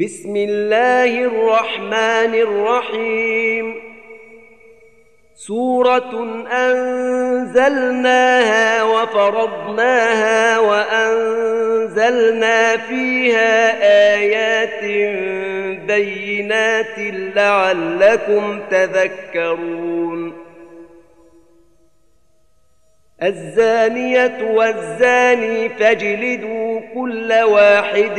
بسم الله الرحمن الرحيم. سورة أنزلناها وفرضناها وأنزلنا فيها آيات بينات لعلكم تذكرون. الزانية والزاني فاجلدوا كل واحد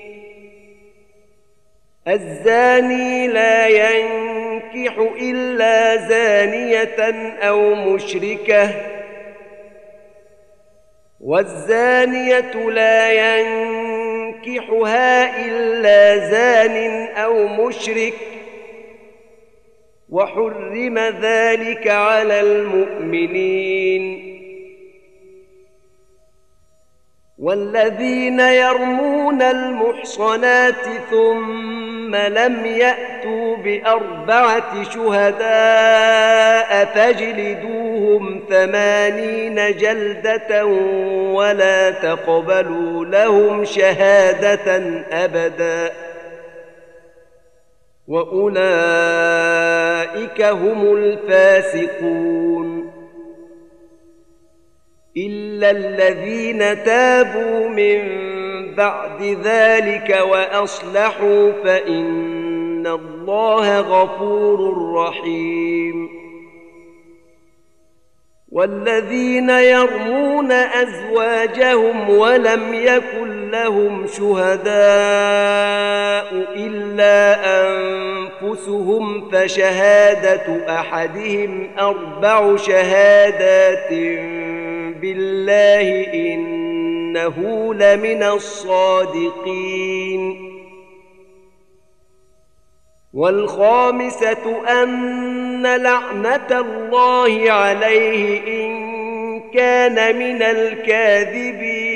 الزاني لا ينكح إلا زانية أو مشركة. والزانية لا ينكحها إلا زان أو مشرك. وحرم ذلك على المؤمنين. والذين يرمون المحصنات ثم لم يأتوا بأربعة شهداء فاجلدوهم ثمانين جلدة ولا تقبلوا لهم شهادة أبدا. وأولئك هم الفاسقون. إلا الذين تابوا من بعد ذلك وأصلحوا فإن الله غفور رحيم. والذين يرمون أزواجهم ولم يكن لهم شهداء إلا أنفسهم فشهادة أحدهم أربع شهادات بالله إنه لمن الصادقين. والخامسة أن لعنة الله عليه إن كان من الكاذبين.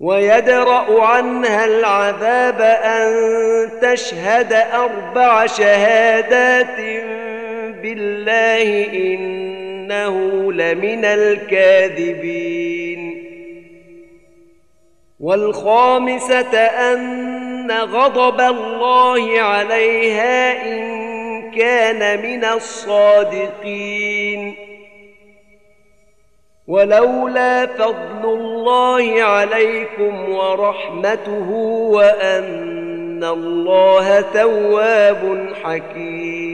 ويدرأ عنها العذاب أن تشهد أربع شهادات بالله إن إنه لمن الكاذبين. والخامسة أن غضب الله عليها إن كان من الصادقين. ولولا فضل الله عليكم ورحمته وأن الله تواب حكيم.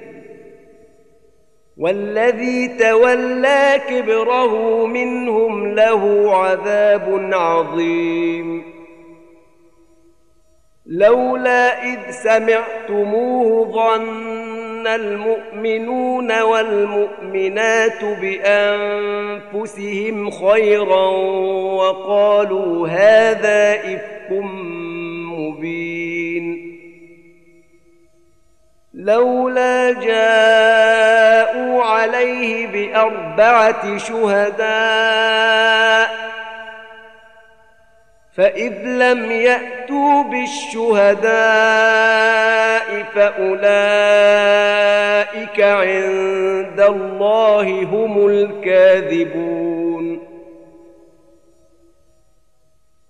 والذي تولى كبره منهم له عذاب عظيم. لولا إذ سمعتموه ظن المؤمنون والمؤمنات بأنفسهم خيرا وقالوا هذا إفك مبين. لولا جاءوا عليه بأربعة شهداء فإذ لم يأتوا بالشهداء فأولئك عند الله هم الكاذبون.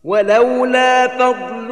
ولولا فضل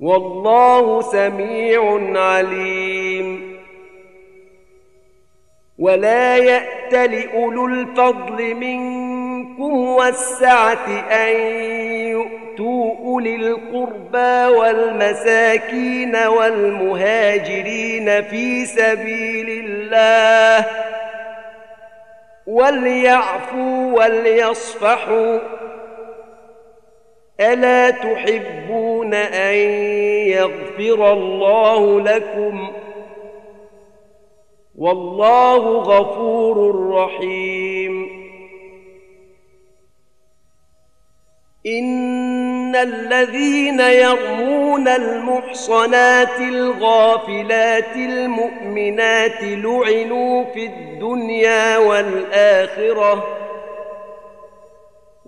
والله سميع عليم. ولا يأت لأولو الفضل منكم والسعة أن يؤتوا أولي القربى والمساكين والمهاجرين في سبيل الله. وليعفوا وليصفحوا الا تحبون ان يغفر الله لكم والله غفور رحيم. ان الذين يرمون المحصنات الغافلات المؤمنات لعنوا في الدنيا والاخره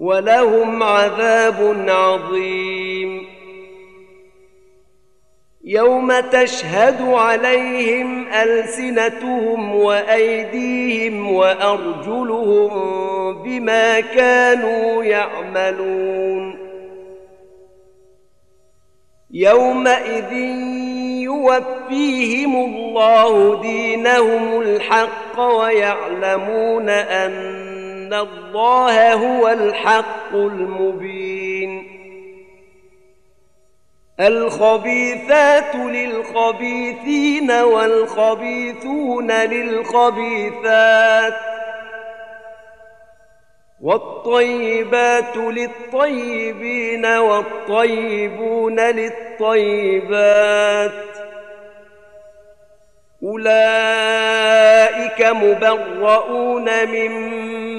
ولهم عذاب عظيم. يوم تشهد عليهم ألسنتهم وأيديهم وأرجلهم بما كانوا يعملون. يومئذ يوفيهم الله دينهم الحق ويعلمون أن ان الله هو الحق المبين الخبيثات للخبيثين والخبيثون للخبيثات والطيبات للطيبين والطيبون للطيبات اولئك مبرؤون مما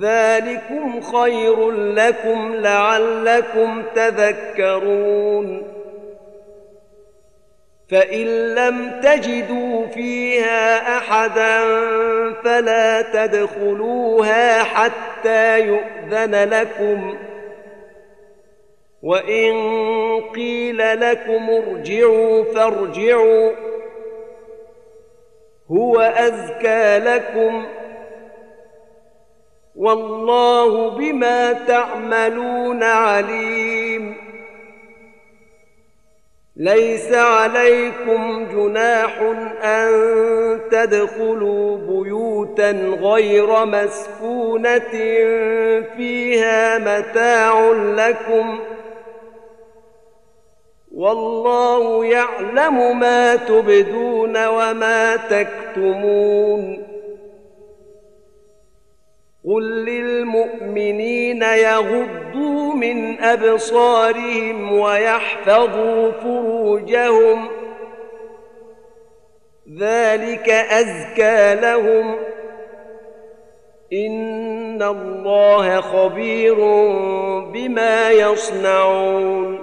ذلكم خير لكم لعلكم تذكرون. فإن لم تجدوا فيها أحدا فلا تدخلوها حتى يؤذن لكم. وإن قيل لكم ارجعوا فارجعوا هو أزكى لكم. والله بما تعملون عليم. ليس عليكم جناح أن تدخلوا بيوتا غير مسكونة فيها متاع لكم. والله يعلم ما تبدون وما تكتمون. قل للمؤمنين يغضوا من ابصارهم ويحفظوا فروجهم ذلك ازكى لهم ان الله خبير بما يصنعون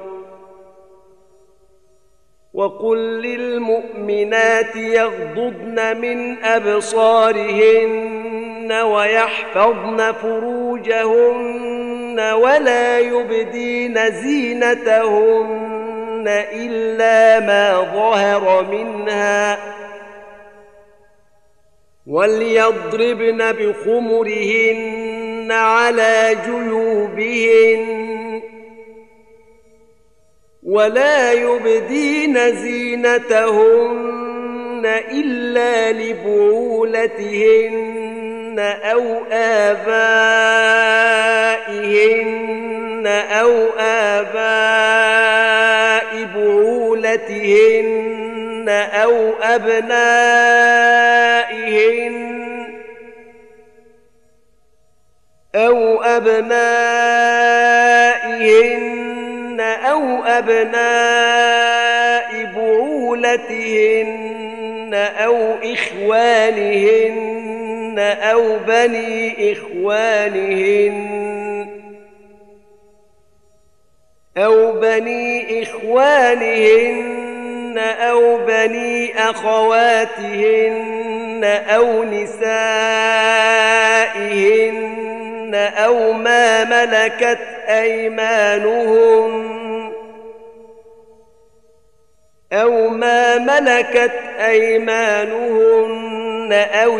وقل للمؤمنات يغضضن من ابصارهن ويحفظن فروجهن ولا يبدين زينتهن إلا ما ظهر منها وليضربن بخمرهن على جيوبهن ولا يبدين زينتهن إلا لبعولتهن أو آبائهن أو آباء بعولتهن أو أبنائهن أو أبنائهن أو أبناء بعولتهن أو إخوانهن أو بني إخوانهن أو بني إخوانهن أو بني أخواتهن أو نسائهن أو ما ملكت أيمانهن أو ما ملكت أيمانهن أو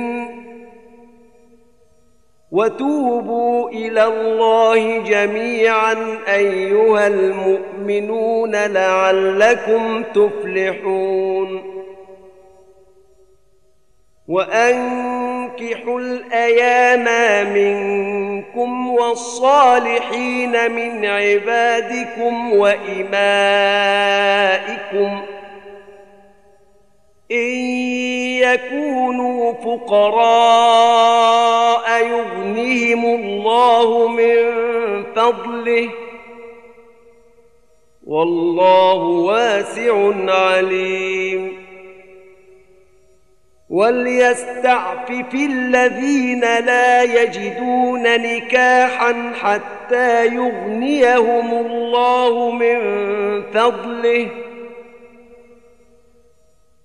وتوبوا إلى الله جميعا أيها المؤمنون لعلكم تفلحون. وأنكحوا الأيام منكم والصالحين من عبادكم وإمائكم إن يكونوا فقراء يغنهم الله من فضله والله واسع عليم. وليستعفف الذين لا يجدون نكاحا حتى يغنيهم الله من فضله.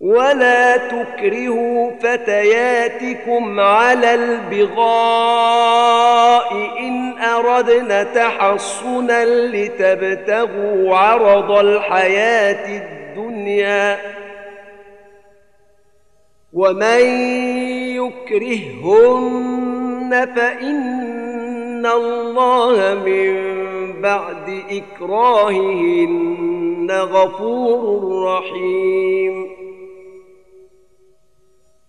ولا تكرهوا فتياتكم على البغاء ان اردنا تحصنا لتبتغوا عرض الحياة الدنيا ومن يكرههن فان الله من بعد إكراههن غفور رحيم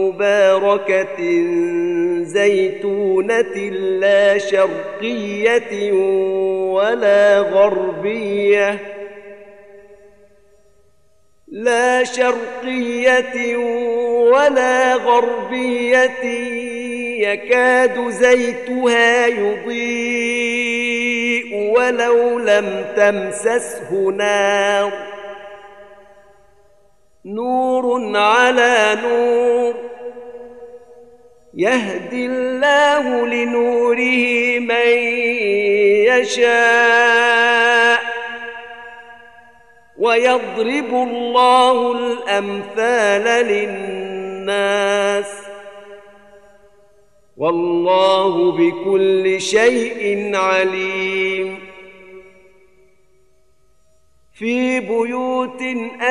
مباركة زيتونة لا شرقية ولا غربية. لا شرقية ولا غربية. يكاد زيتها يضيء ولو لم تمسسه نار. نور على نور. يهدي الله لنوره من يشاء ويضرب الله الأمثال للناس والله بكل شيء عليم في بيوت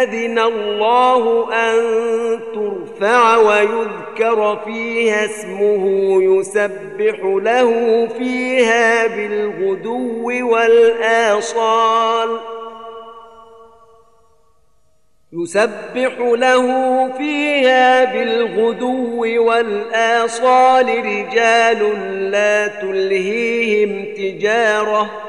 أذن الله أن ترفع ويذكر فيها اسمه يسبح له فيها بالغدو والآصال. يسبح له فيها بالغدو والآصال رجال لا تلهيهم تجارة.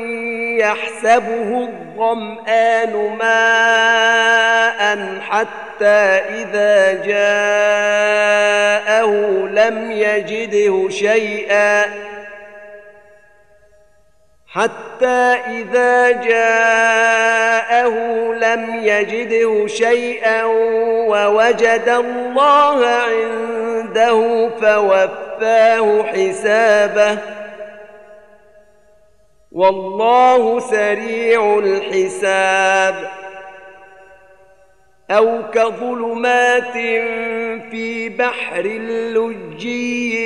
يحسبه الظمآن ماء حتى إذا جاءه لم يجده شيئا حتى إذا جاءه لم يجده شيئا ووجد الله عنده فوفاه حسابه والله سريع الحساب. أو كظلمات في بحر لجي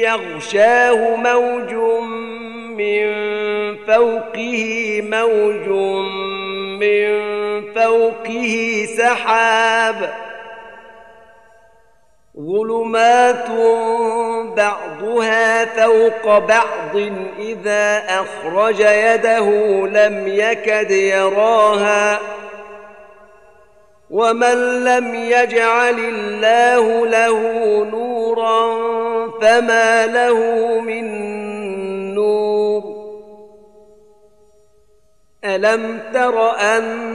يغشاه موج من فوقه موج من فوقه سحاب. ظلمات بعضها فوق بعض إذا أخرج يده لم يكد يراها. ومن لم يجعل الله له نورا فما له من نور. ألم تر أن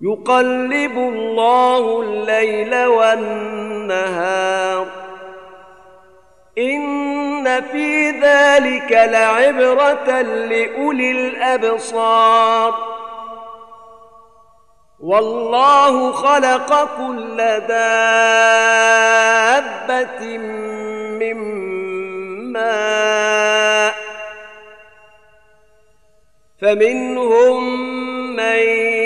يقلب الله الليل والنهار. إن في ذلك لعبرة لأولي الأبصار. والله خلق كل دابة من ماء. فمنهم من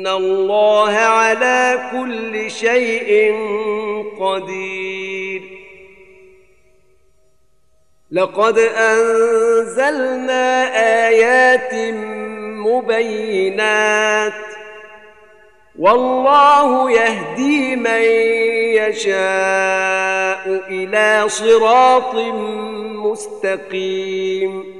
ان الله على كل شيء قدير. لقد انزلنا ايات مبينات والله يهدي من يشاء إلى صراط مستقيم.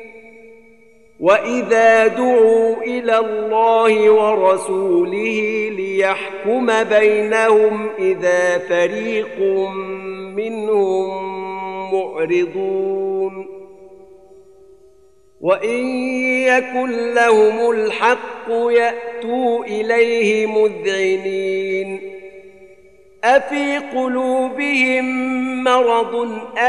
واذا دعوا إلى الله ورسوله ليحكم بينهم اذا فريق منهم معرضون وان يكن لهم الحق ياتوا اليه مذعنين افي قلوبهم مرض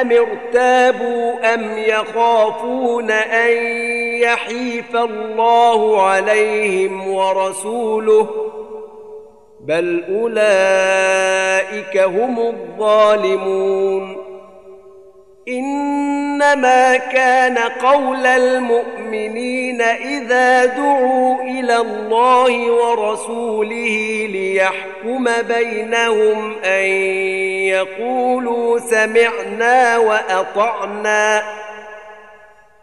ام ارتابوا ام يخافون ان يحيف الله عليهم ورسوله بل أولئك هم الظالمون. إنما كان قول المؤمنين إذا دعوا إلى الله ورسوله ليحكم بينهم أن يقولوا سمعنا وأطعنا.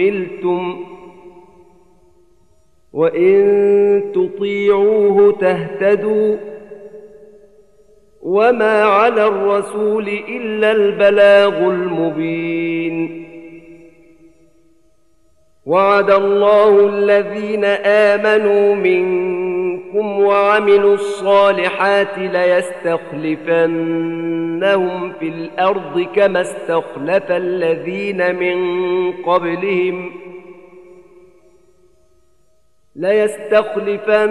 حملتم وإن تطيعوه تهتدوا وما على الرسول إلا البلاغ المبين. وعد الله الذين آمنوا منكم وعملوا الصالحات ليستخلفنهم في الأرض كما استخلف الذين من قبلهم ۖ ليستخلفنهم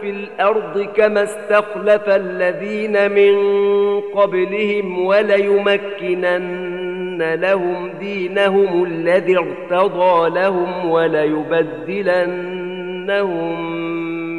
في الأرض كما استخلف الذين من قبلهم وليمكنن لهم دينهم الذي ارتضى لهم وليبدلنهم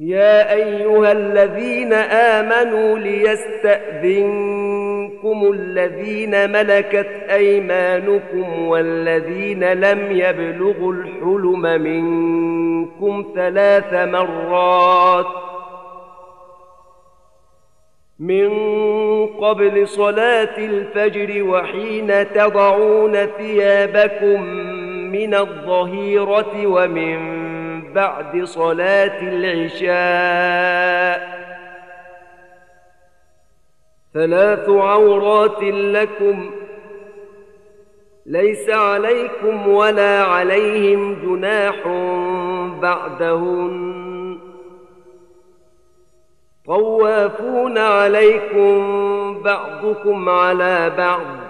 يا أيها الذين آمنوا ليستأذنكم الذين ملكت أيمانكم والذين لم يبلغوا الحلم منكم ثلاث مرات ۖ من قبل صلاة الفجر وحين تضعون ثيابكم من الظهيرة ومن بعد صلاة العشاء. ثلاث عورات لكم. ليس عليكم ولا عليهم جناح بعدهن. طوافون عليكم بعضكم على بعض.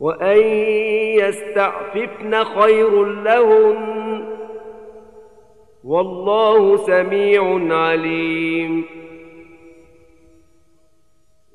وان يستعففن خير لهن والله سميع عليم